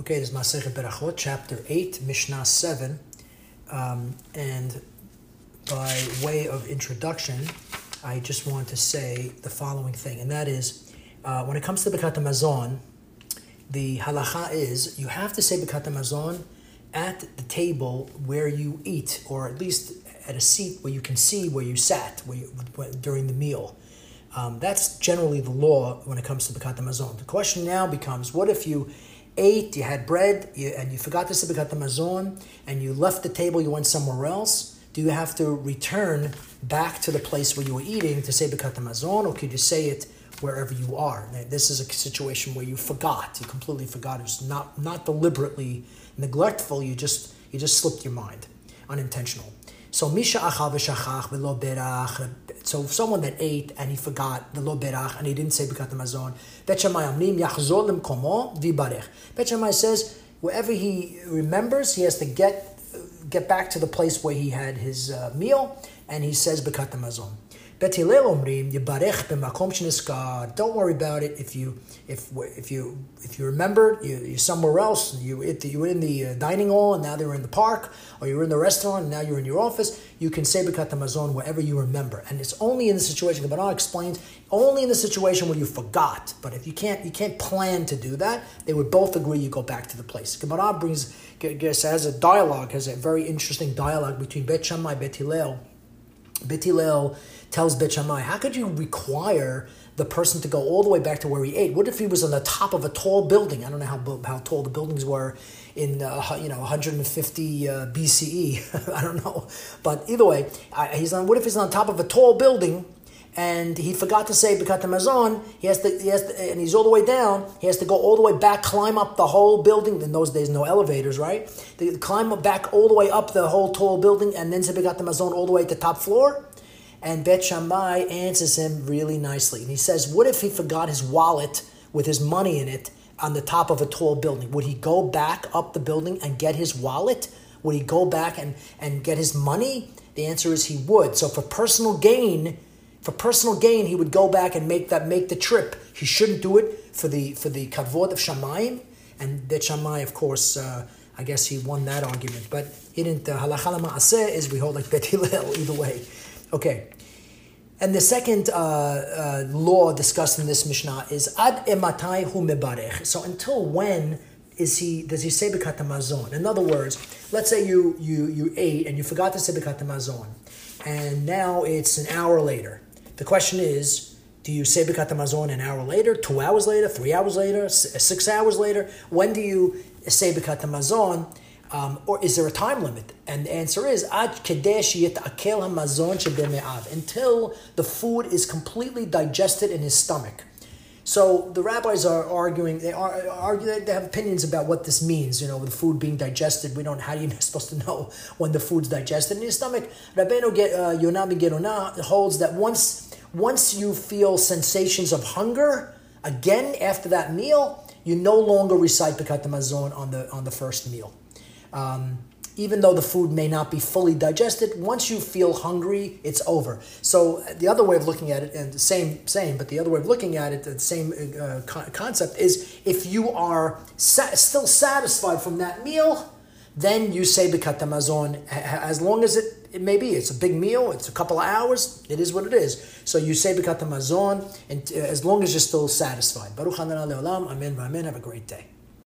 Okay, this is Masechet Berachot, chapter 8, Mishnah 7. Um, and by way of introduction, I just want to say the following thing, and that is uh, when it comes to Birkat Hamazon, the halacha is you have to say Birkat Hamazon at the table where you eat, or at least at a seat where you can see where you sat where you, during the meal. Um, that's generally the law when it comes to Birkat Hamazon. The question now becomes what if you ate, you had bread, you, and you forgot to say Birkat Hamazon, and you left the table, you went somewhere else? Do you have to return back to the place where you were eating to say Birkat Hamazon, or could you say it wherever you are? Now, this is a situation where you forgot, you completely forgot. It was not, not deliberately neglectful, you just, you just slipped your mind, unintentional. So misha achal v'shachach v'lo berach. So if someone that ate and he forgot the lo berach and he didn't say birkat hamazon. Bet Shammai amrim yachzor lemkomo v'barech. Bet says wherever he remembers, he has to get get back to the place where he had his uh, meal and he says birkat hamazon. Bet Hillel omrim yibarech b'makom sheniskar. Don't worry about it if you if if you if you remember you, you're somewhere else. You you were in the uh, dining hall and now they're in the park, or you're in the restaurant and now you're in your office. You can say birkat hamazon wherever you remember, and it's only in the situation. Gemara explains only in the situation where you forgot. But if you can't you can't plan to do that, they would both agree you go back to the place. Gemara brings has a dialogue, has a very interesting dialogue between Bet Shammai, Bet Hillel. Bet Hillel tells Bet Shammai, how could you require the person to go all the way back to where he ate? What if he was on the top of a tall building? I don't know how, how tall the buildings were in uh, you know 150 uh, BCE. I don't know, but either way, he's on. What if he's on top of a tall building? And he forgot to say Birkat Hamazon. He has to, he has to, and he's all the way down. He has to go all the way back, climb up the whole building. In those days, no elevators, right? They climb back all the way up the whole tall building, and then say Birkat Hamazon all the way to the top floor. And Bet Shammai answers him really nicely. And he says, What if he forgot his wallet with his money in it on the top of a tall building? Would he go back up the building and get his wallet? Would he go back and, and get his money? The answer is he would. So for personal gain, for personal gain, he would go back and make that make the trip. He shouldn't do it for the for the kavod of Shamayim. And Bet Shammai, of course, uh, I guess he won that argument. But he didn't. Uh, Halacha is we hold like Bet Hillel either way. Okay. And the second uh, uh, law discussed in this Mishnah is ad ematai hu mebarech. So until when is he does he say birkat hamazon? In other words, let's say you you you ate and you forgot to say birkat hamazon, and now it's an hour later. The question is, do you say birkat hamazon an hour later, two hours later, three hours later, six hours later? When do you say birkat hamazon? Um, or is there a time limit? And the answer is ad hamazon until the food is completely digested in his stomach. So the rabbis are arguing. They are argue. They have opinions about what this means. You know, the food being digested. We don't. How are you supposed to know when the food's digested in your stomach? Rabbeinu uh, Yonami Gerona holds that once once you feel sensations of hunger again after that meal, you no longer recite Birkat Hamazon on the on the first meal. Um, even though the food may not be fully digested, once you feel hungry, it's over. So the other way of looking at it, and the same, same, but the other way of looking at it, the same uh, concept is if you are sa- still satisfied from that meal, then you say birkat hamazon as long as it, it may be. It's a big meal. It's a couple of hours. It is what it is. So you say birkat hamazon, and uh, as long as you're still satisfied. Baruch Amen. Amen. Have a great day.